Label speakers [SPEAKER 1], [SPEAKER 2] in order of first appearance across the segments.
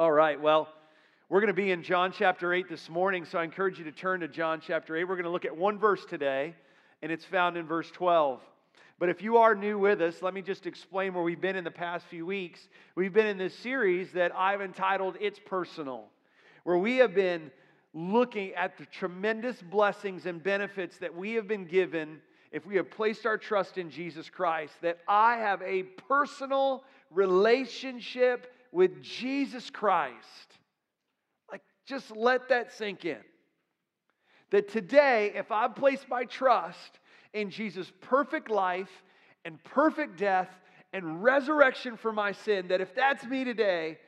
[SPEAKER 1] All right, well, we're going to be in John chapter 8 this morning, so I encourage you to turn to John chapter 8. We're going to look at one verse today, and it's found in verse 12. But if you are new with us, let me just explain where we've been in the past few weeks. We've been in this series that I've entitled It's Personal, where we have been looking at the tremendous blessings and benefits that we have been given if we have placed our trust in Jesus Christ, that I have a personal relationship with Jesus Christ. Like, just let that sink in. That today, if I place my trust in Jesus' perfect life and perfect death and resurrection for my sin, that if that's me today,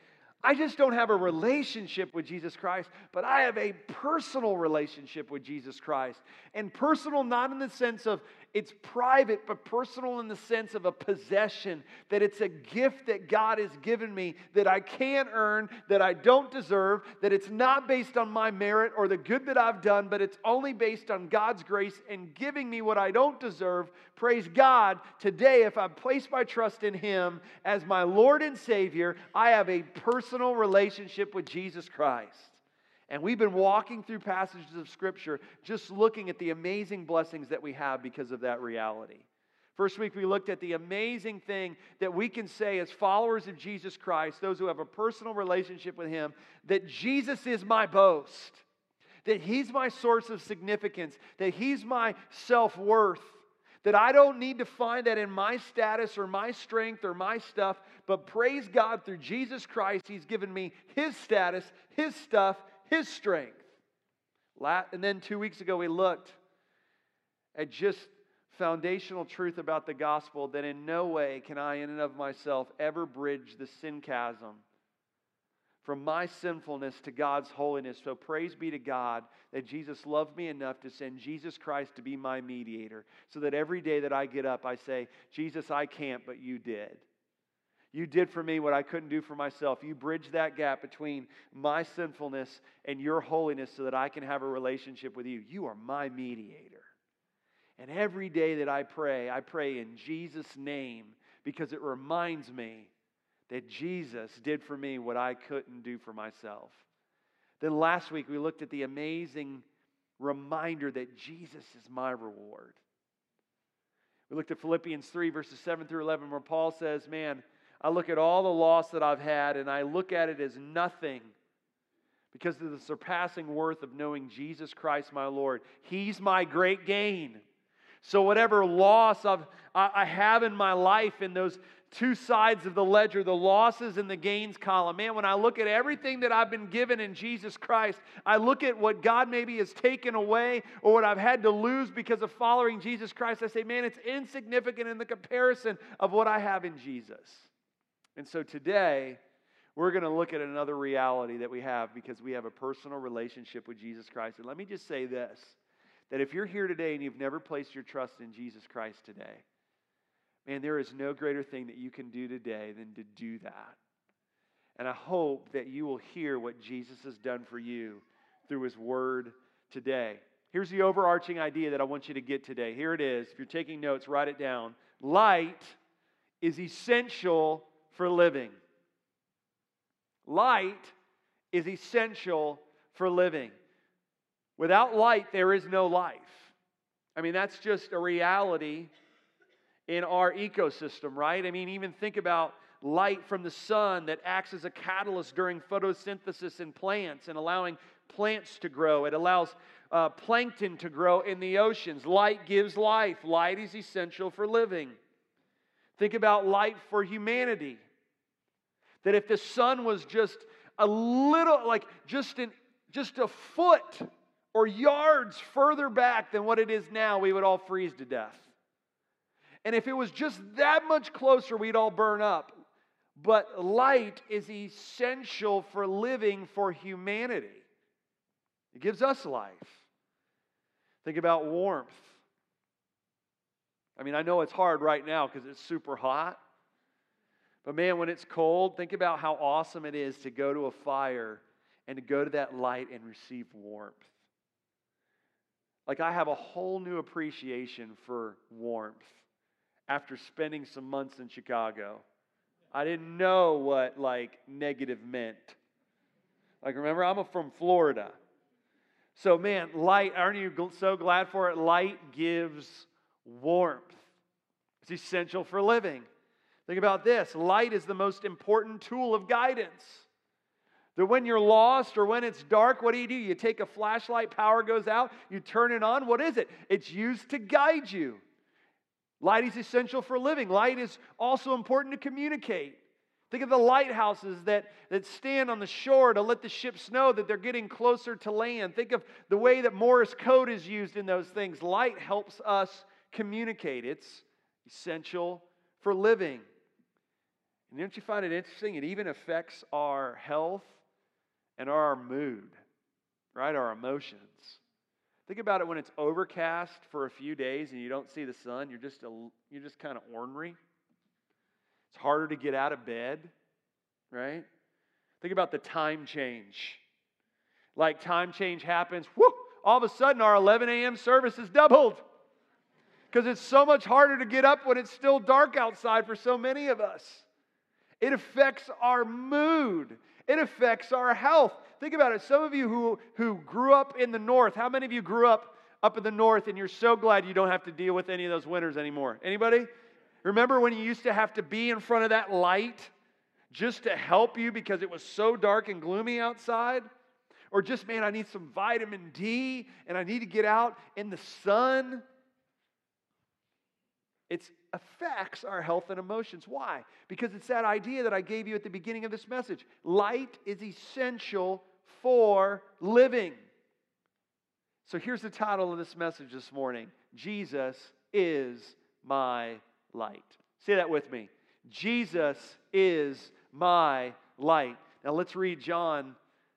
[SPEAKER 1] I just don't have a relationship with Jesus Christ, but I have a personal relationship with Jesus Christ. And personal, not in the sense of it's private, but personal in the sense of a possession, that it's a gift that God has given me that I can't earn, that I don't deserve, that it's not based on my merit or the good that I've done, but it's only based on God's grace and giving me what I don't deserve. Praise God. Today, if I place my trust in Him as my Lord and Savior, I have a personal relationship with Jesus Christ. And we've been walking through passages of Scripture just looking at the amazing blessings that we have because of that reality. First week, we looked at the amazing thing that we can say as followers of Jesus Christ, those who have a personal relationship with Him, that Jesus is my boast, that He's my source of significance, that He's my self worth, that I don't need to find that in my status or my strength or my stuff, but praise God through Jesus Christ, He's given me His status, His stuff, his strength. And then two weeks ago, we looked at just foundational truth about the gospel that in no way can I, in and of myself, ever bridge the sin chasm from my sinfulness to God's holiness. So praise be to God that Jesus loved me enough to send Jesus Christ to be my mediator, so that every day that I get up, I say, Jesus, I can't, but you did. You did for me what I couldn't do for myself. You bridged that gap between my sinfulness and your holiness so that I can have a relationship with you. You are my mediator. And every day that I pray, I pray in Jesus' name because it reminds me that Jesus did for me what I couldn't do for myself. Then last week, we looked at the amazing reminder that Jesus is my reward. We looked at Philippians 3, verses 7 through 11, where Paul says, Man, I look at all the loss that I've had and I look at it as nothing because of the surpassing worth of knowing Jesus Christ, my Lord. He's my great gain. So, whatever loss I've, I have in my life in those two sides of the ledger, the losses and the gains column. Man, when I look at everything that I've been given in Jesus Christ, I look at what God maybe has taken away or what I've had to lose because of following Jesus Christ. I say, man, it's insignificant in the comparison of what I have in Jesus. And so today, we're going to look at another reality that we have because we have a personal relationship with Jesus Christ. And let me just say this that if you're here today and you've never placed your trust in Jesus Christ today, man, there is no greater thing that you can do today than to do that. And I hope that you will hear what Jesus has done for you through his word today. Here's the overarching idea that I want you to get today. Here it is. If you're taking notes, write it down. Light is essential for living. Light is essential for living. Without light, there is no life. I mean, that's just a reality in our ecosystem, right? I mean, even think about light from the sun that acts as a catalyst during photosynthesis in plants and allowing plants to grow. It allows uh, plankton to grow in the oceans. Light gives life, light is essential for living. Think about light for humanity. That if the sun was just a little, like just an, just a foot or yards further back than what it is now, we would all freeze to death. And if it was just that much closer, we'd all burn up. But light is essential for living for humanity. It gives us life. Think about warmth. I mean, I know it's hard right now because it's super hot. But man, when it's cold, think about how awesome it is to go to a fire and to go to that light and receive warmth. Like, I have a whole new appreciation for warmth after spending some months in Chicago. I didn't know what like negative meant. Like, remember, I'm from Florida. So, man, light, aren't you so glad for it? Light gives warmth, it's essential for living. Think about this light is the most important tool of guidance. That when you're lost or when it's dark, what do you do? You take a flashlight, power goes out, you turn it on. What is it? It's used to guide you. Light is essential for living. Light is also important to communicate. Think of the lighthouses that, that stand on the shore to let the ships know that they're getting closer to land. Think of the way that Morse code is used in those things. Light helps us communicate, it's essential for living. And don't you find it interesting? It even affects our health and our mood, right? Our emotions. Think about it when it's overcast for a few days and you don't see the sun, you're just, a, you're just kind of ornery. It's harder to get out of bed, right? Think about the time change. Like time change happens, whoo, all of a sudden our 11 a.m. service is doubled because it's so much harder to get up when it's still dark outside for so many of us. It affects our mood. It affects our health. Think about it. Some of you who, who grew up in the north, how many of you grew up up in the north and you're so glad you don't have to deal with any of those winters anymore? Anybody? Remember when you used to have to be in front of that light just to help you because it was so dark and gloomy outside? Or just, man, I need some vitamin D and I need to get out in the sun. It affects our health and emotions. Why? Because it's that idea that I gave you at the beginning of this message. Light is essential for living. So here's the title of this message this morning Jesus is my light. Say that with me. Jesus is my light. Now let's read John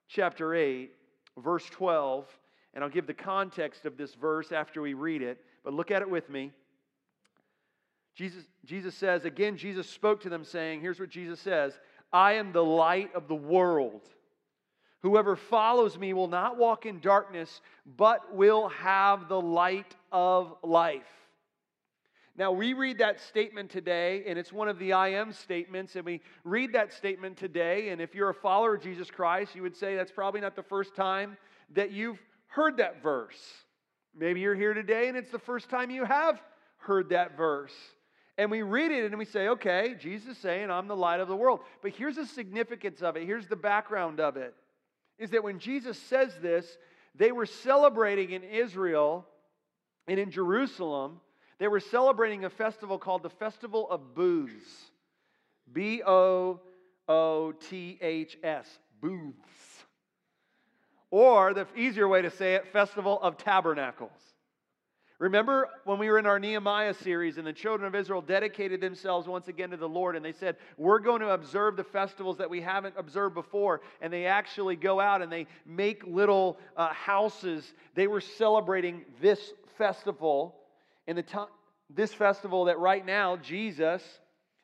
[SPEAKER 1] chapter 8, verse 12, and I'll give the context of this verse after we read it, but look at it with me. Jesus, Jesus says, again, Jesus spoke to them, saying, Here's what Jesus says I am the light of the world. Whoever follows me will not walk in darkness, but will have the light of life. Now, we read that statement today, and it's one of the I am statements, and we read that statement today. And if you're a follower of Jesus Christ, you would say that's probably not the first time that you've heard that verse. Maybe you're here today, and it's the first time you have heard that verse. And we read it and we say, okay, Jesus is saying, I'm the light of the world. But here's the significance of it. Here's the background of it. Is that when Jesus says this, they were celebrating in Israel and in Jerusalem they were celebrating a festival called the Festival of Booths. B O O T H S. Booths. Or the easier way to say it, Festival of Tabernacles. Remember when we were in our Nehemiah series and the children of Israel dedicated themselves once again to the Lord and they said, We're going to observe the festivals that we haven't observed before. And they actually go out and they make little uh, houses. They were celebrating this festival in the time, this festival that right now Jesus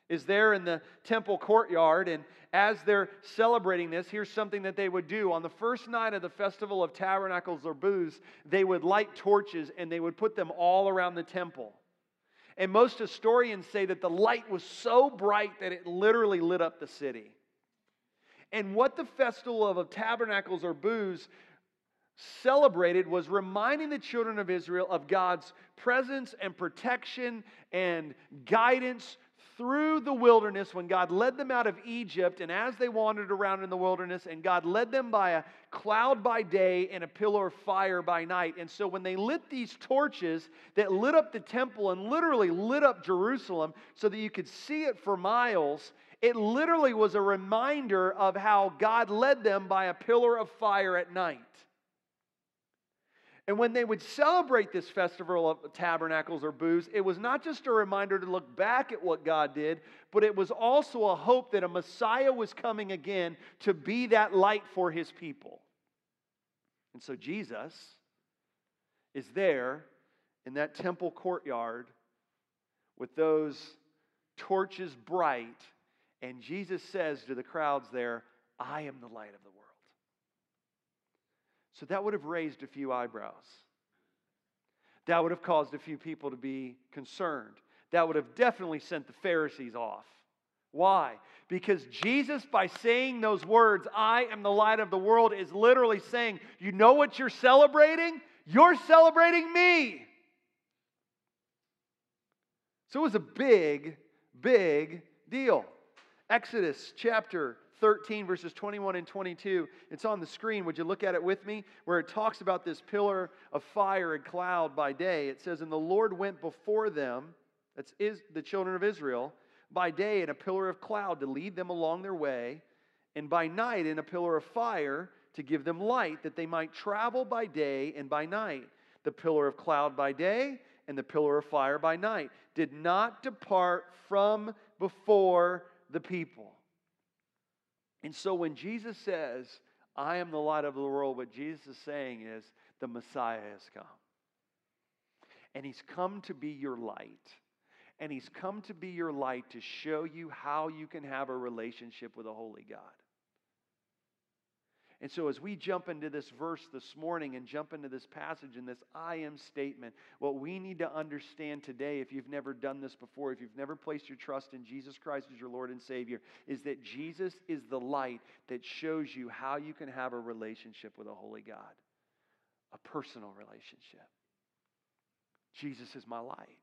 [SPEAKER 1] is there in the temple courtyard. And as they're celebrating this, here's something that they would do. On the first night of the Festival of Tabernacles or Booths, they would light torches and they would put them all around the temple. And most historians say that the light was so bright that it literally lit up the city. And what the Festival of Tabernacles or Booths celebrated was reminding the children of Israel of God's presence and protection and guidance through the wilderness when God led them out of Egypt and as they wandered around in the wilderness, and God led them by a cloud by day and a pillar of fire by night. And so when they lit these torches that lit up the temple and literally lit up Jerusalem so that you could see it for miles, it literally was a reminder of how God led them by a pillar of fire at night. And when they would celebrate this festival of tabernacles or booths, it was not just a reminder to look back at what God did, but it was also a hope that a Messiah was coming again to be that light for his people. And so Jesus is there in that temple courtyard with those torches bright, and Jesus says to the crowds there, I am the light of the world. So that would have raised a few eyebrows. That would have caused a few people to be concerned. That would have definitely sent the Pharisees off. Why? Because Jesus, by saying those words, I am the light of the world, is literally saying, You know what you're celebrating? You're celebrating me. So it was a big, big deal. Exodus chapter 13, verses 21 and 22. It's on the screen. Would you look at it with me? Where it talks about this pillar of fire and cloud by day. It says, And the Lord went before them, that's is the children of Israel, by day in a pillar of cloud to lead them along their way, and by night in a pillar of fire to give them light, that they might travel by day and by night. The pillar of cloud by day and the pillar of fire by night did not depart from before the people. And so when Jesus says, I am the light of the world, what Jesus is saying is, the Messiah has come. And he's come to be your light. And he's come to be your light to show you how you can have a relationship with a holy God. And so, as we jump into this verse this morning and jump into this passage and this I am statement, what we need to understand today, if you've never done this before, if you've never placed your trust in Jesus Christ as your Lord and Savior, is that Jesus is the light that shows you how you can have a relationship with a holy God, a personal relationship. Jesus is my light.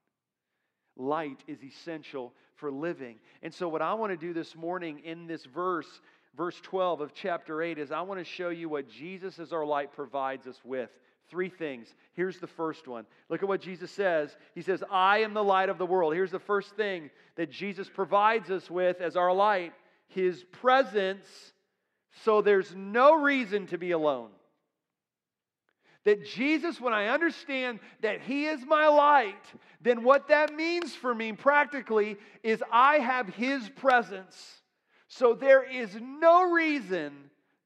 [SPEAKER 1] Light is essential for living. And so, what I want to do this morning in this verse verse 12 of chapter 8 is I want to show you what Jesus as our light provides us with. Three things. Here's the first one. Look at what Jesus says. He says, I am the light of the world. Here's the first thing that Jesus provides us with as our light His presence, so there's no reason to be alone. That Jesus, when I understand that He is my light, then what that means for me practically is I have His presence. So there is no reason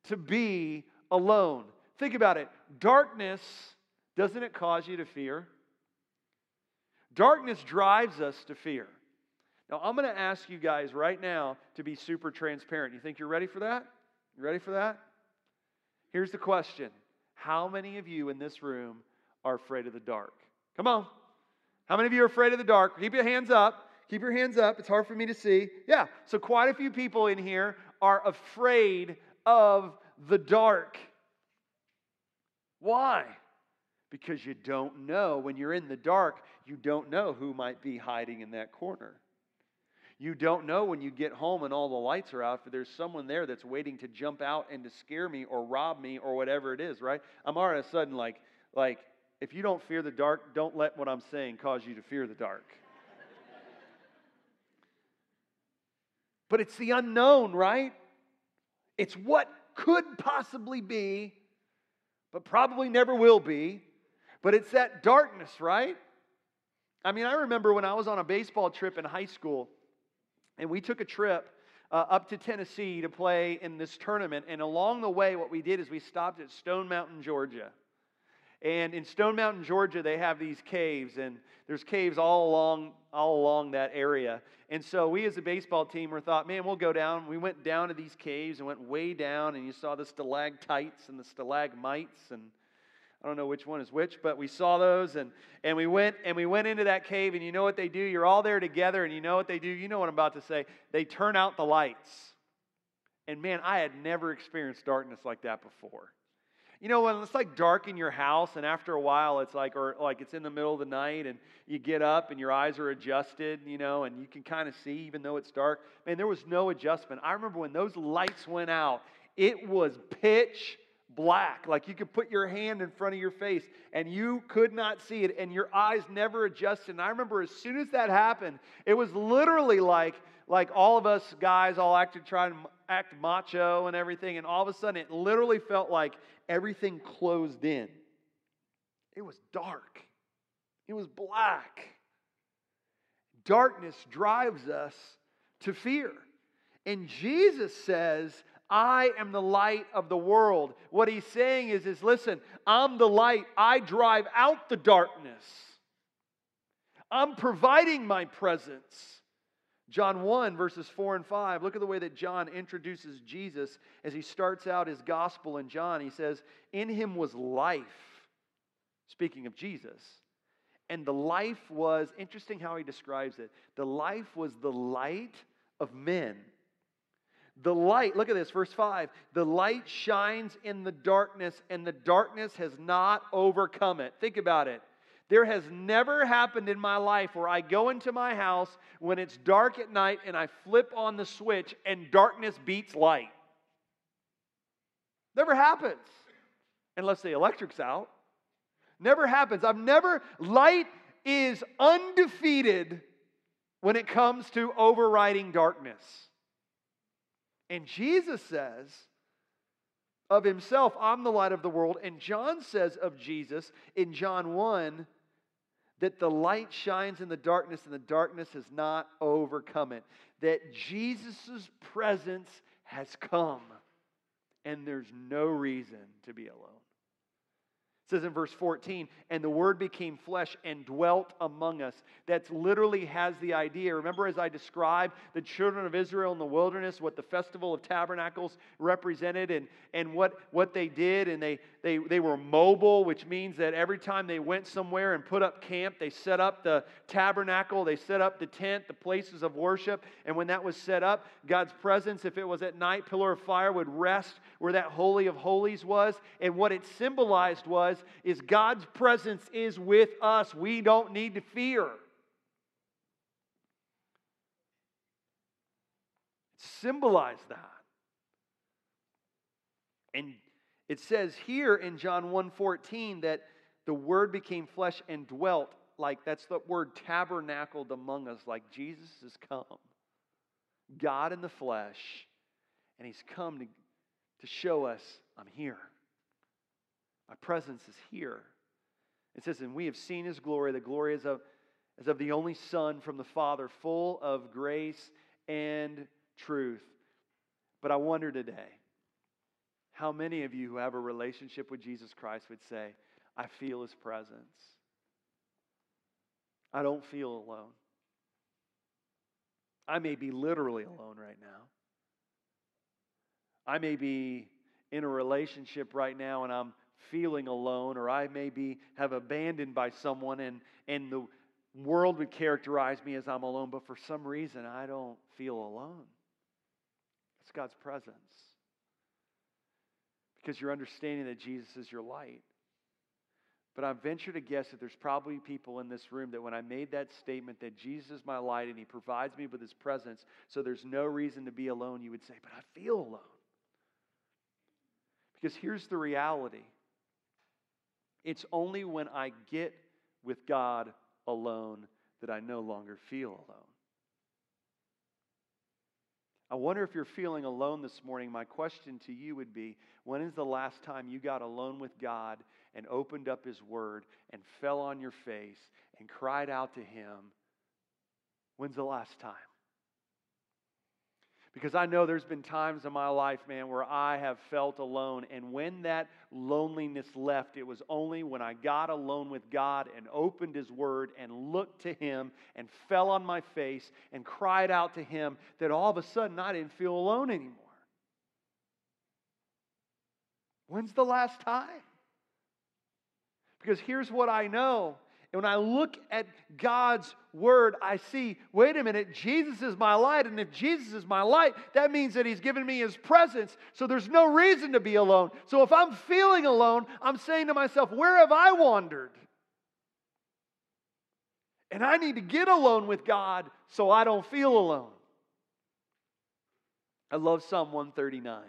[SPEAKER 1] to be alone. Think about it. Darkness, doesn't it cause you to fear? Darkness drives us to fear. Now, I'm going to ask you guys right now to be super transparent. You think you're ready for that? You ready for that? Here's the question How many of you in this room are afraid of the dark? Come on. How many of you are afraid of the dark? Keep your hands up. Keep your hands up. It's hard for me to see. Yeah, so quite a few people in here are afraid of the dark. Why? Because you don't know. When you're in the dark, you don't know who might be hiding in that corner. You don't know when you get home and all the lights are out if there's someone there that's waiting to jump out and to scare me or rob me or whatever it is, right? I'm all of a sudden like, like, if you don't fear the dark, don't let what I'm saying cause you to fear the dark. But it's the unknown, right? It's what could possibly be, but probably never will be. But it's that darkness, right? I mean, I remember when I was on a baseball trip in high school, and we took a trip uh, up to Tennessee to play in this tournament. And along the way, what we did is we stopped at Stone Mountain, Georgia. And in Stone Mountain, Georgia, they have these caves, and there's caves all along all along that area. And so we as a baseball team were thought, man, we'll go down. We went down to these caves and went way down, and you saw the stalactites and the stalagmites, and I don't know which one is which, but we saw those, and and we went and we went into that cave, and you know what they do? You're all there together, and you know what they do? You know what I'm about to say? They turn out the lights. And man, I had never experienced darkness like that before. You know, when it's like dark in your house, and after a while, it's like, or like it's in the middle of the night, and you get up and your eyes are adjusted, you know, and you can kind of see even though it's dark. Man, there was no adjustment. I remember when those lights went out, it was pitch black. Like you could put your hand in front of your face and you could not see it, and your eyes never adjusted. And I remember as soon as that happened, it was literally like, like all of us guys all acted trying act macho and everything, and all of a sudden it literally felt like everything closed in. It was dark, it was black. Darkness drives us to fear. And Jesus says, I am the light of the world. What he's saying is, is listen, I'm the light. I drive out the darkness. I'm providing my presence. John 1, verses 4 and 5. Look at the way that John introduces Jesus as he starts out his gospel in John. He says, In him was life, speaking of Jesus. And the life was, interesting how he describes it, the life was the light of men. The light, look at this, verse 5. The light shines in the darkness, and the darkness has not overcome it. Think about it. There has never happened in my life where I go into my house when it's dark at night and I flip on the switch and darkness beats light. Never happens unless the electric's out. Never happens. I've never, light is undefeated when it comes to overriding darkness. And Jesus says of himself, I'm the light of the world. And John says of Jesus in John 1 that the light shines in the darkness and the darkness has not overcome it. That Jesus' presence has come and there's no reason to be alone. It says in verse 14, and the word became flesh and dwelt among us. That literally has the idea. Remember, as I described the children of Israel in the wilderness, what the festival of tabernacles represented and, and what, what they did. And they, they, they were mobile, which means that every time they went somewhere and put up camp, they set up the tabernacle, they set up the tent, the places of worship. And when that was set up, God's presence, if it was at night, pillar of fire would rest where that Holy of Holies was. And what it symbolized was, is God's presence is with us. We don't need to fear. Symbolize that. And it says here in John 1:14 that the word became flesh and dwelt like that's the word tabernacled among us like Jesus has come. God in the flesh and he's come to, to show us I'm here. My presence is here. It says, And we have seen his glory. The glory is of, is of the only Son from the Father, full of grace and truth. But I wonder today, how many of you who have a relationship with Jesus Christ would say, I feel his presence? I don't feel alone. I may be literally alone right now. I may be in a relationship right now and I'm feeling alone, or I may be have abandoned by someone, and, and the world would characterize me as I'm alone, but for some reason I don't feel alone. It's God's presence. Because you're understanding that Jesus is your light. But I venture to guess that there's probably people in this room that when I made that statement that Jesus is my light and he provides me with his presence, so there's no reason to be alone, you would say, But I feel alone. Because here's the reality it's only when I get with God alone that I no longer feel alone. I wonder if you're feeling alone this morning. My question to you would be when is the last time you got alone with God and opened up His Word and fell on your face and cried out to Him? When's the last time? Because I know there's been times in my life, man, where I have felt alone. And when that loneliness left, it was only when I got alone with God and opened His Word and looked to Him and fell on my face and cried out to Him that all of a sudden I didn't feel alone anymore. When's the last time? Because here's what I know and when I look at God's word, I see, wait a minute, Jesus is my light. And if Jesus is my light, that means that he's given me his presence. So there's no reason to be alone. So if I'm feeling alone, I'm saying to myself, where have I wandered? And I need to get alone with God so I don't feel alone. I love Psalm 139.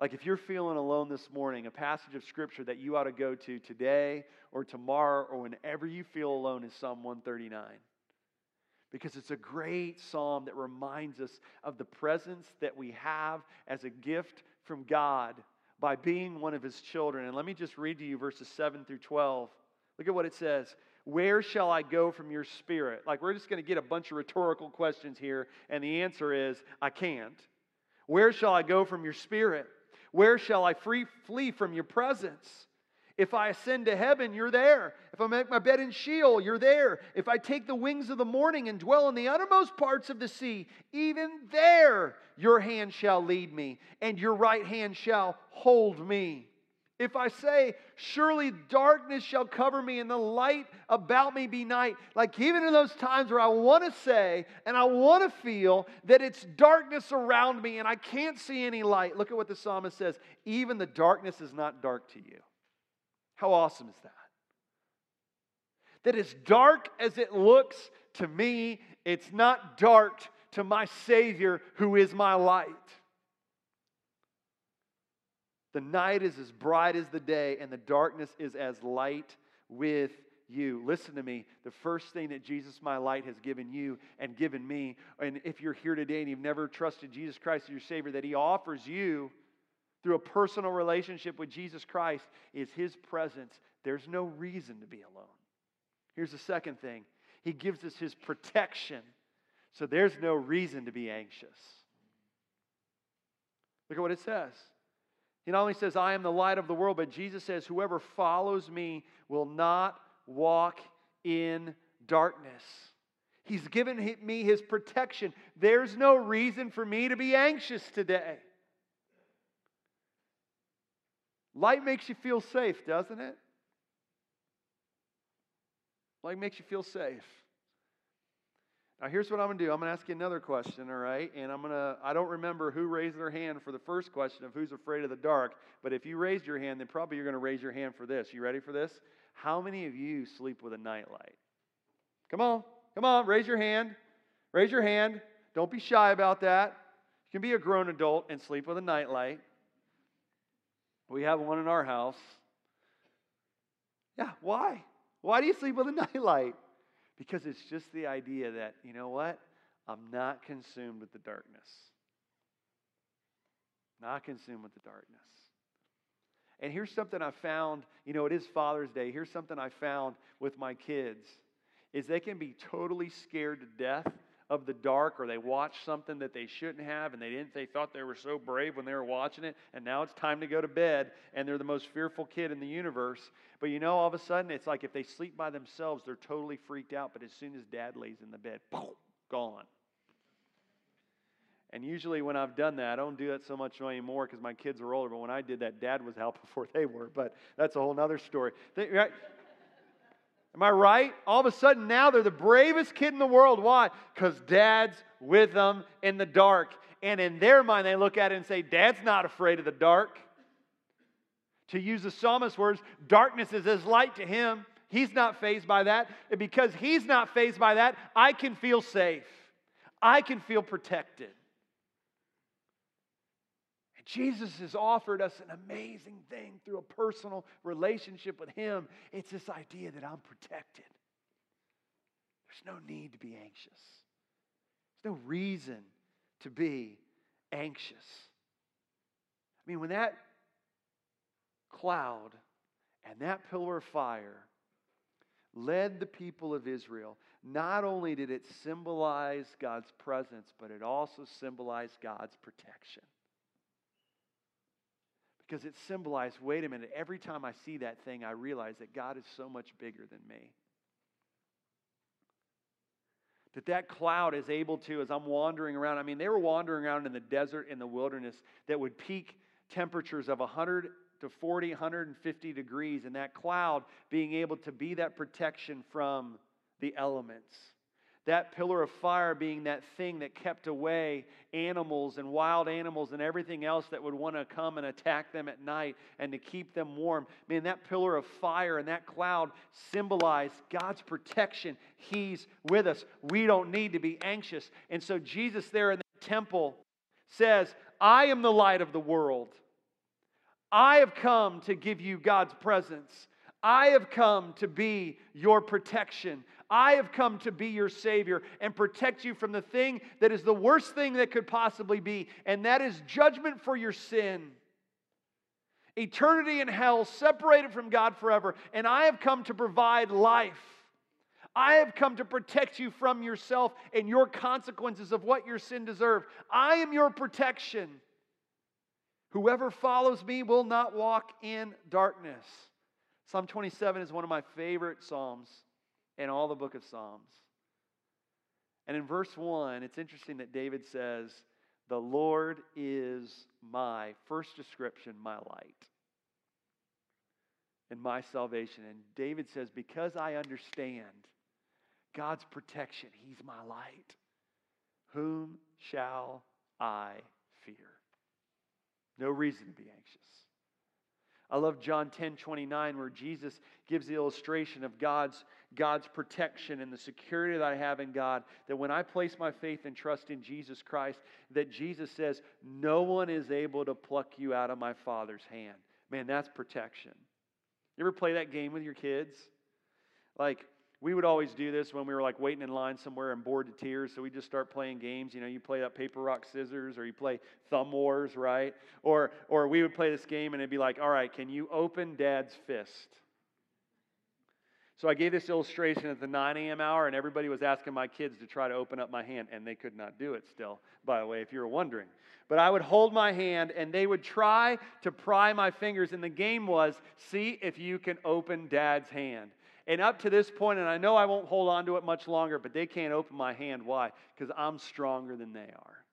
[SPEAKER 1] Like if you're feeling alone this morning, a passage of scripture that you ought to go to today or tomorrow or whenever you feel alone is Psalm 139. Because it's a great psalm that reminds us of the presence that we have as a gift from God by being one of his children. And let me just read to you verses 7 through 12. Look at what it says. Where shall I go from your spirit? Like, we're just going to get a bunch of rhetorical questions here, and the answer is, I can't. Where shall I go from your spirit? Where shall I free, flee from your presence? If I ascend to heaven, you're there. If I make my bed in Sheol, you're there. If I take the wings of the morning and dwell in the uttermost parts of the sea, even there your hand shall lead me, and your right hand shall hold me. If I say, Surely darkness shall cover me and the light about me be night, like even in those times where I want to say and I want to feel that it's darkness around me and I can't see any light, look at what the psalmist says even the darkness is not dark to you. How awesome is that? That as dark as it looks to me, it's not dark to my Savior who is my light. The night is as bright as the day, and the darkness is as light with you. Listen to me. The first thing that Jesus, my light, has given you and given me, and if you're here today and you've never trusted Jesus Christ as your Savior, that He offers you through a personal relationship with Jesus Christ, is His presence. There's no reason to be alone. Here's the second thing He gives us His protection, so there's no reason to be anxious. Look at what it says. He not only says, I am the light of the world, but Jesus says, Whoever follows me will not walk in darkness. He's given me his protection. There's no reason for me to be anxious today. Light makes you feel safe, doesn't it? Light makes you feel safe. Now, here's what I'm going to do. I'm going to ask you another question, all right? And I'm going to, I don't remember who raised their hand for the first question of who's afraid of the dark, but if you raised your hand, then probably you're going to raise your hand for this. You ready for this? How many of you sleep with a nightlight? Come on, come on, raise your hand. Raise your hand. Don't be shy about that. You can be a grown adult and sleep with a nightlight. We have one in our house. Yeah, why? Why do you sleep with a nightlight? Because it's just the idea that, you know what? I'm not consumed with the darkness. Not consumed with the darkness. And here's something I found, you know, it is Father's Day. Here's something I found with my kids is they can be totally scared to death of the dark or they watch something that they shouldn't have and they didn't they thought they were so brave when they were watching it and now it's time to go to bed and they're the most fearful kid in the universe but you know all of a sudden it's like if they sleep by themselves they're totally freaked out but as soon as dad lays in the bed boom, gone and usually when I've done that, I don't do that so much anymore because my kids are older. But when I did that, dad was out before they were. But that's a whole other story. Right? Am I right? All of a sudden now they're the bravest kid in the world. Why? Because dad's with them in the dark. And in their mind, they look at it and say, Dad's not afraid of the dark. To use the psalmist's words, darkness is as light to him. He's not fazed by that. And because he's not fazed by that, I can feel safe. I can feel protected. Jesus has offered us an amazing thing through a personal relationship with Him. It's this idea that I'm protected. There's no need to be anxious, there's no reason to be anxious. I mean, when that cloud and that pillar of fire led the people of Israel, not only did it symbolize God's presence, but it also symbolized God's protection because it symbolized wait a minute, every time I see that thing, I realize that God is so much bigger than me. That that cloud is able to, as I'm wandering around, I mean, they were wandering around in the desert, in the wilderness, that would peak temperatures of 100 to 40, 150 degrees, and that cloud being able to be that protection from the elements. That pillar of fire being that thing that kept away animals and wild animals and everything else that would want to come and attack them at night and to keep them warm. Man, that pillar of fire and that cloud symbolized God's protection. He's with us. We don't need to be anxious. And so Jesus there in the temple says, I am the light of the world. I have come to give you God's presence. I have come to be your protection. I have come to be your Savior and protect you from the thing that is the worst thing that could possibly be, and that is judgment for your sin. Eternity in hell, separated from God forever. And I have come to provide life. I have come to protect you from yourself and your consequences of what your sin deserved. I am your protection. Whoever follows me will not walk in darkness. Psalm 27 is one of my favorite Psalms in all the book of Psalms. And in verse 1, it's interesting that David says, The Lord is my, first description, my light. and my salvation. And David says, Because I understand God's protection, He's my light. Whom shall I fear? No reason to be anxious. I love John 10 29, where Jesus gives the illustration of God's, God's protection and the security that I have in God. That when I place my faith and trust in Jesus Christ, that Jesus says, No one is able to pluck you out of my Father's hand. Man, that's protection. You ever play that game with your kids? Like, we would always do this when we were like waiting in line somewhere and bored to tears. So we just start playing games. You know, you play that paper, rock, scissors, or you play thumb wars, right? Or, or we would play this game and it'd be like, all right, can you open dad's fist? So I gave this illustration at the 9 a.m. hour, and everybody was asking my kids to try to open up my hand, and they could not do it still, by the way, if you were wondering. But I would hold my hand, and they would try to pry my fingers, and the game was see if you can open dad's hand. And up to this point, and I know I won't hold on to it much longer, but they can't open my hand. Why? Because I'm stronger than they are.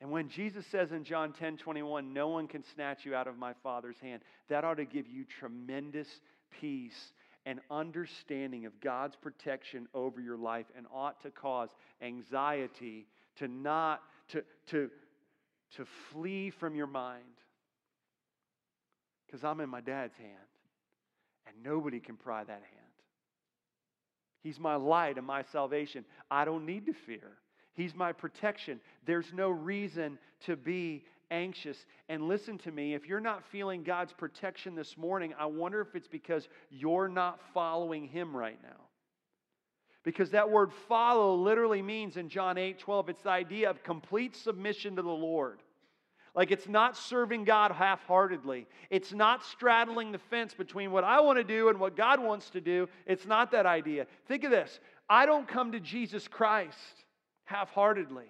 [SPEAKER 1] And when Jesus says in John 10 21, no one can snatch you out of my Father's hand, that ought to give you tremendous peace and understanding of God's protection over your life and ought to cause anxiety to not, to, to, to flee from your mind. Because I'm in my dad's hand and nobody can pry that hand. He's my light and my salvation. I don't need to fear. He's my protection. There's no reason to be anxious. And listen to me, if you're not feeling God's protection this morning, I wonder if it's because you're not following Him right now. Because that word follow literally means in John 8 12, it's the idea of complete submission to the Lord. Like it's not serving God half heartedly. It's not straddling the fence between what I want to do and what God wants to do. It's not that idea. Think of this I don't come to Jesus Christ half heartedly.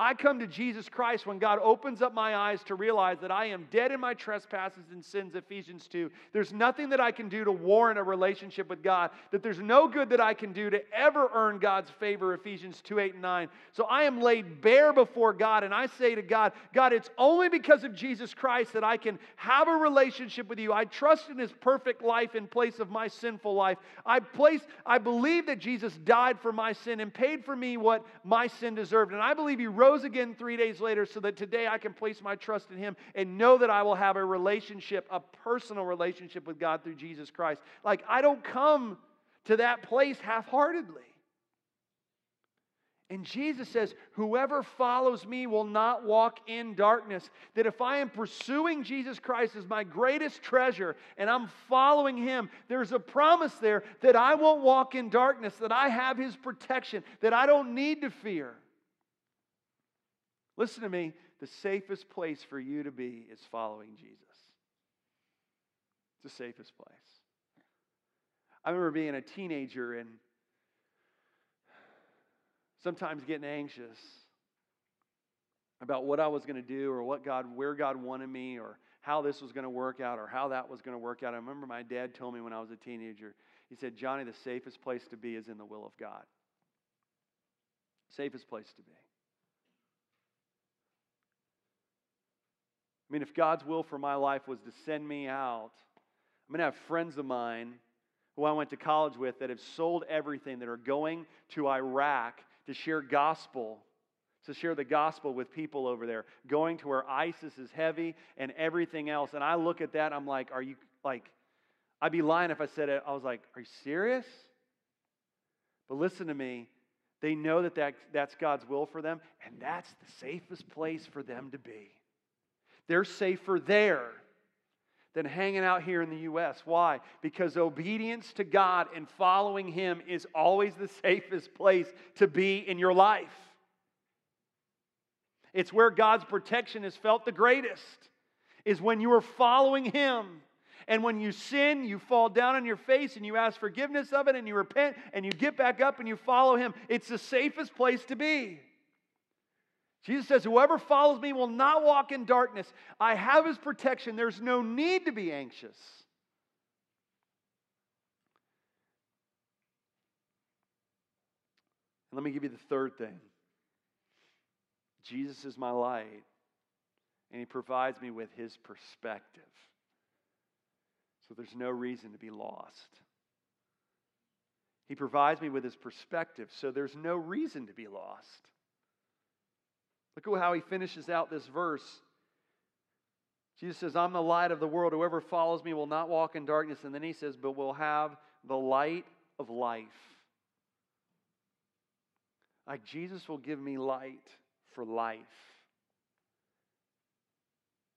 [SPEAKER 1] I come to Jesus Christ when God opens up my eyes to realize that I am dead in my trespasses and sins, Ephesians 2. There's nothing that I can do to warrant a relationship with God, that there's no good that I can do to ever earn God's favor, Ephesians 2 8 and 9. So I am laid bare before God, and I say to God, God, it's only because of Jesus Christ that I can have a relationship with you. I trust in his perfect life in place of my sinful life. I place, I believe that Jesus died for my sin and paid for me what my sin deserved. And I believe he rose rose again three days later so that today I can place my trust in Him and know that I will have a relationship, a personal relationship with God through Jesus Christ. Like, I don't come to that place half heartedly. And Jesus says, Whoever follows me will not walk in darkness. That if I am pursuing Jesus Christ as my greatest treasure and I'm following him, there's a promise there that I won't walk in darkness, that I have his protection, that I don't need to fear. Listen to me. The safest place for you to be is following Jesus. It's the safest place. I remember being a teenager and sometimes getting anxious about what I was going to do or what God, where God wanted me or how this was going to work out or how that was going to work out. I remember my dad told me when I was a teenager, he said, Johnny, the safest place to be is in the will of God. Safest place to be. I mean, if God's will for my life was to send me out, I'm going to have friends of mine who I went to college with that have sold everything, that are going to Iraq to share gospel, to share the gospel with people over there, going to where ISIS is heavy and everything else. And I look at that, I'm like, are you like, I'd be lying if I said it. I was like, are you serious? But listen to me. They know that, that that's God's will for them, and that's the safest place for them to be. They're safer there than hanging out here in the U.S. Why? Because obedience to God and following Him is always the safest place to be in your life. It's where God's protection is felt the greatest, is when you are following Him. And when you sin, you fall down on your face and you ask forgiveness of it and you repent and you get back up and you follow Him. It's the safest place to be. Jesus says, Whoever follows me will not walk in darkness. I have his protection. There's no need to be anxious. And let me give you the third thing Jesus is my light, and he provides me with his perspective. So there's no reason to be lost. He provides me with his perspective, so there's no reason to be lost. Look at how he finishes out this verse. Jesus says, I'm the light of the world. Whoever follows me will not walk in darkness. And then he says, but will have the light of life. Like Jesus will give me light for life,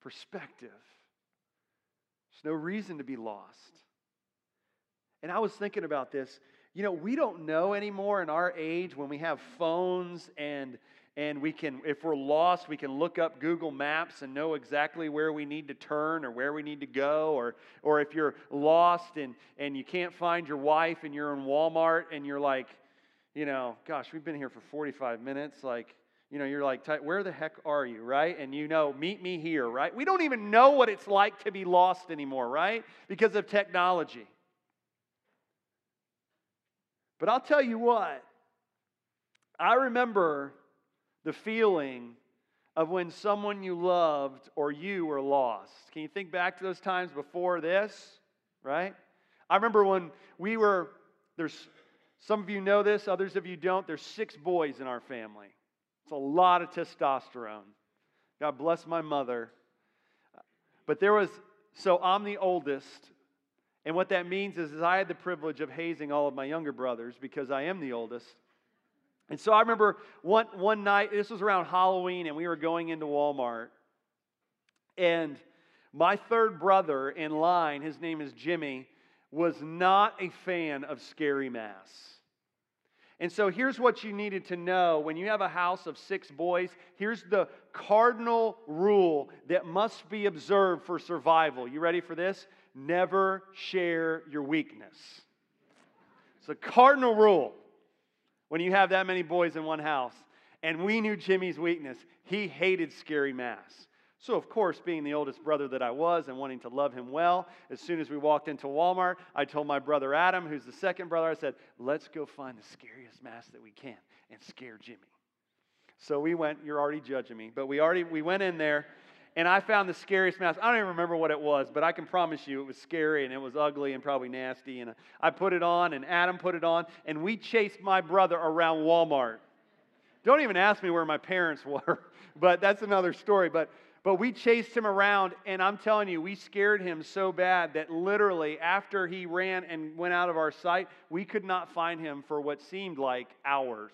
[SPEAKER 1] perspective. There's no reason to be lost. And I was thinking about this. You know, we don't know anymore in our age when we have phones and and we can if we're lost we can look up google maps and know exactly where we need to turn or where we need to go or or if you're lost and and you can't find your wife and you're in walmart and you're like you know gosh we've been here for 45 minutes like you know you're like where the heck are you? Right? And you know meet me here right? We don't even know what it's like to be lost anymore right? Because of technology. But i'll tell you what. I remember the feeling of when someone you loved or you were lost. Can you think back to those times before this, right? I remember when we were, there's some of you know this, others of you don't. There's six boys in our family. It's a lot of testosterone. God bless my mother. But there was, so I'm the oldest. And what that means is, is I had the privilege of hazing all of my younger brothers because I am the oldest. And so I remember one, one night, this was around Halloween, and we were going into Walmart. And my third brother in line, his name is Jimmy, was not a fan of scary mass. And so here's what you needed to know when you have a house of six boys, here's the cardinal rule that must be observed for survival. You ready for this? Never share your weakness. It's a cardinal rule when you have that many boys in one house. And we knew Jimmy's weakness. He hated scary mass. So, of course, being the oldest brother that I was and wanting to love him well, as soon as we walked into Walmart, I told my brother Adam, who's the second brother, I said, let's go find the scariest mask that we can and scare Jimmy. So we went, you're already judging me, but we already we went in there and I found the scariest mask. I don't even remember what it was, but I can promise you it was scary and it was ugly and probably nasty. And uh, I put it on, and Adam put it on, and we chased my brother around Walmart. Don't even ask me where my parents were, but that's another story. But but we chased him around, and I'm telling you, we scared him so bad that literally, after he ran and went out of our sight, we could not find him for what seemed like hours.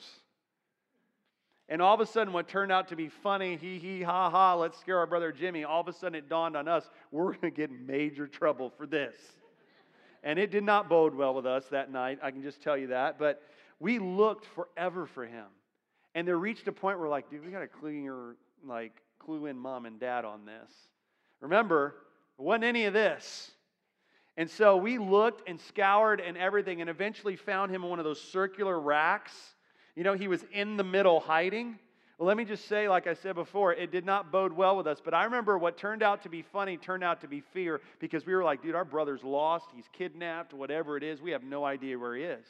[SPEAKER 1] And all of a sudden, what turned out to be funny, hee hee ha ha, let's scare our brother Jimmy, all of a sudden it dawned on us, we're going to get major trouble for this. And it did not bode well with us that night, I can just tell you that. But we looked forever for him. And there reached a point where, like, dude, we got to clue, like, clue in mom and dad on this. Remember, it wasn't any of this. And so we looked and scoured and everything and eventually found him in one of those circular racks you know, he was in the middle hiding. Well, let me just say, like I said before, it did not bode well with us. But I remember what turned out to be funny turned out to be fear because we were like, dude, our brother's lost. He's kidnapped, whatever it is. We have no idea where he is.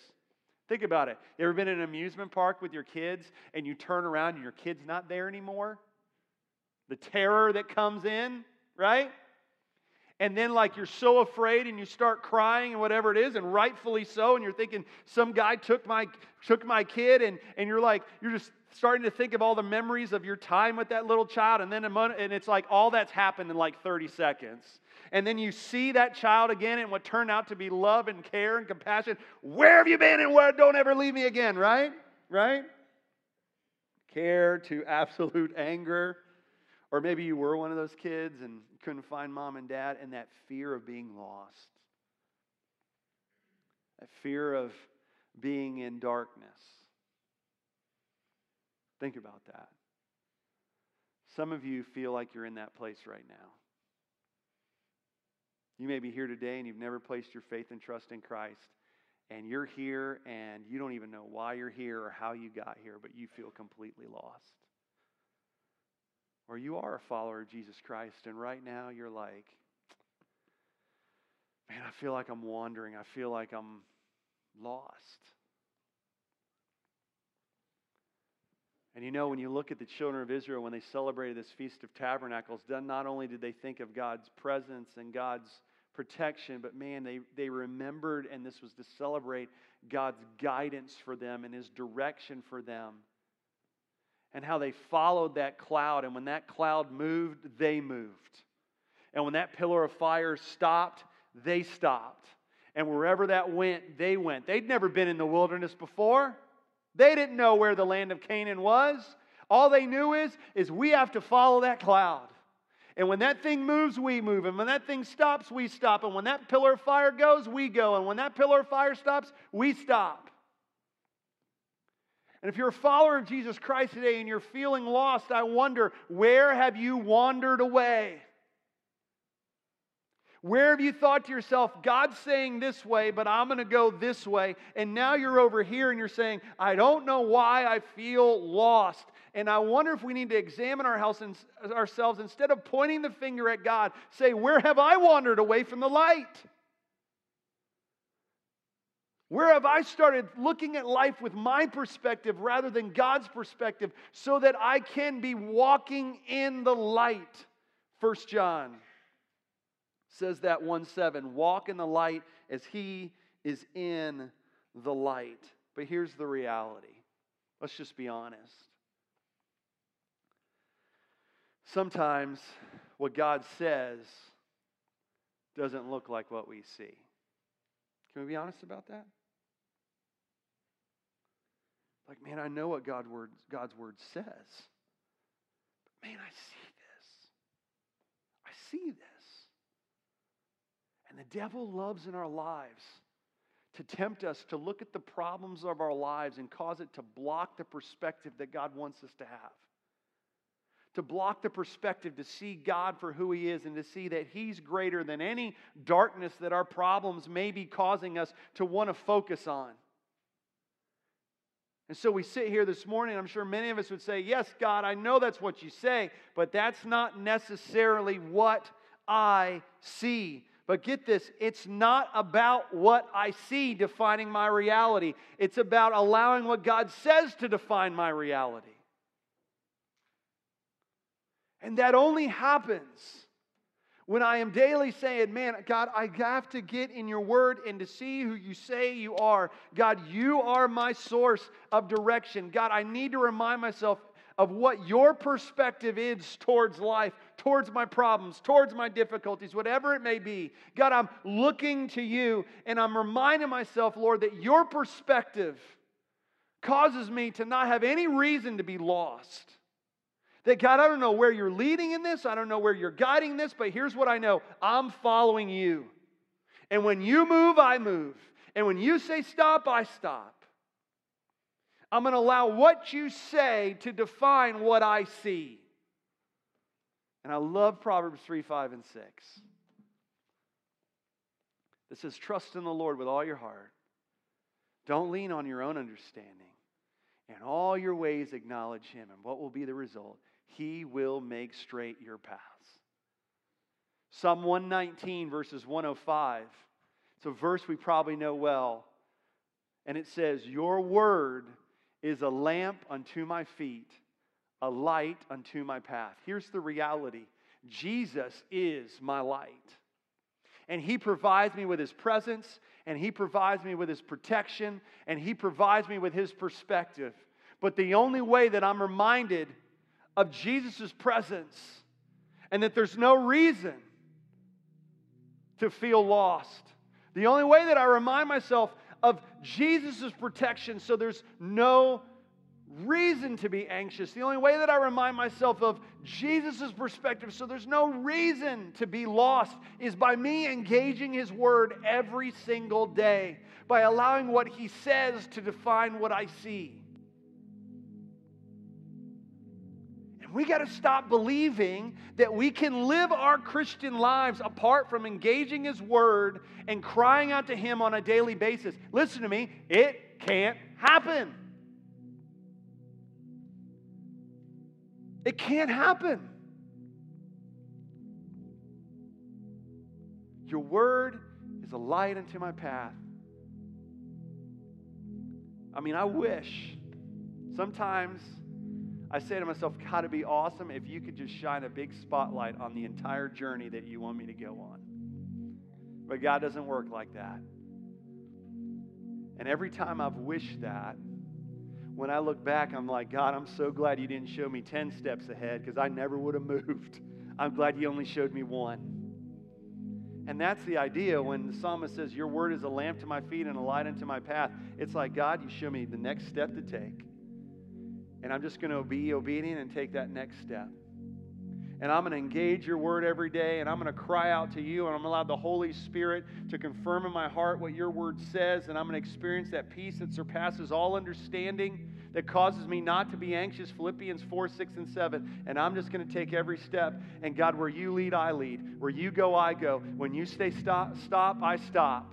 [SPEAKER 1] Think about it. You ever been in an amusement park with your kids and you turn around and your kid's not there anymore? The terror that comes in, right? And then like you're so afraid and you start crying and whatever it is and rightfully so and you're thinking some guy took my took my kid and and you're like you're just starting to think of all the memories of your time with that little child and then a month, and it's like all that's happened in like 30 seconds. And then you see that child again and what turned out to be love and care and compassion. Where have you been and where don't ever leave me again right? Right? Care to absolute anger or maybe you were one of those kids and couldn't find mom and dad, and that fear of being lost. That fear of being in darkness. Think about that. Some of you feel like you're in that place right now. You may be here today and you've never placed your faith and trust in Christ. And you're here and you don't even know why you're here or how you got here, but you feel completely lost or you are a follower of Jesus Christ, and right now you're like, man, I feel like I'm wandering. I feel like I'm lost. And you know, when you look at the children of Israel when they celebrated this Feast of Tabernacles, not only did they think of God's presence and God's protection, but man, they, they remembered, and this was to celebrate God's guidance for them and His direction for them. And how they followed that cloud, and when that cloud moved, they moved. And when that pillar of fire stopped, they stopped. And wherever that went, they went. They'd never been in the wilderness before. They didn't know where the land of Canaan was. All they knew is, is we have to follow that cloud. And when that thing moves, we move. And when that thing stops, we stop. And when that pillar of fire goes, we go. And when that pillar of fire stops, we stop. And if you're a follower of Jesus Christ today and you're feeling lost, I wonder where have you wandered away? Where have you thought to yourself, God's saying this way, but I'm going to go this way? And now you're over here and you're saying, I don't know why I feel lost. And I wonder if we need to examine our house and, ourselves instead of pointing the finger at God, say, Where have I wandered away from the light? Where have I started looking at life with my perspective rather than God's perspective so that I can be walking in the light? First John says that 1 7 walk in the light as he is in the light. But here's the reality. Let's just be honest. Sometimes what God says doesn't look like what we see. Can we be honest about that? Like, man, I know what word, God's word says. But man, I see this. I see this. And the devil loves in our lives to tempt us to look at the problems of our lives and cause it to block the perspective that God wants us to have. To block the perspective, to see God for who He is, and to see that He's greater than any darkness that our problems may be causing us to want to focus on. And so we sit here this morning. I'm sure many of us would say, Yes, God, I know that's what you say, but that's not necessarily what I see. But get this, it's not about what I see defining my reality. It's about allowing what God says to define my reality. And that only happens when I am daily saying, Man, God, I have to get in your word and to see who you say you are. God, you are my source of direction. God, I need to remind myself of what your perspective is towards life, towards my problems, towards my difficulties, whatever it may be. God, I'm looking to you and I'm reminding myself, Lord, that your perspective causes me to not have any reason to be lost. That God, I don't know where you're leading in this, I don't know where you're guiding this, but here's what I know I'm following you. And when you move, I move. And when you say stop, I stop. I'm going to allow what you say to define what I see. And I love Proverbs 3, 5, and 6. That says, Trust in the Lord with all your heart. Don't lean on your own understanding. In all your ways, acknowledge Him. And what will be the result? He will make straight your paths. Psalm 119, verses 105. It's a verse we probably know well. And it says, Your word is a lamp unto my feet, a light unto my path. Here's the reality Jesus is my light. And He provides me with His presence, and He provides me with His protection, and He provides me with His perspective. But the only way that I'm reminded of Jesus' presence and that there's no reason to feel lost, the only way that I remind myself of Jesus' protection, so there's no reason to be anxious. The only way that I remind myself of Jesus' perspective, so there's no reason to be lost, is by me engaging His Word every single day, by allowing what He says to define what I see. We got to stop believing that we can live our Christian lives apart from engaging His Word and crying out to Him on a daily basis. Listen to me, it can't happen. It can't happen. Your Word is a light unto my path. I mean, I wish sometimes I say to myself, God, it'd be awesome if you could just shine a big spotlight on the entire journey that you want me to go on. But God doesn't work like that. And every time I've wished that, when I look back, I'm like, God, I'm so glad you didn't show me 10 steps ahead because I never would have moved. I'm glad you only showed me one. And that's the idea when the psalmist says, Your word is a lamp to my feet and a light unto my path. It's like, God, you show me the next step to take. And I'm just going to be obedient and take that next step. And I'm going to engage your word every day, and I'm going to cry out to you, and I'm going to allow the Holy Spirit to confirm in my heart what your word says, and I'm going to experience that peace that surpasses all understanding that causes me not to be anxious Philippians 4, 6, and 7. And I'm just going to take every step. And God, where you lead, I lead. Where you go, I go. When you say stop, stop, I stop.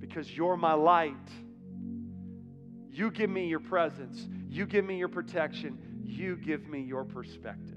[SPEAKER 1] Because you're my light. You give me your presence. You give me your protection. You give me your perspective.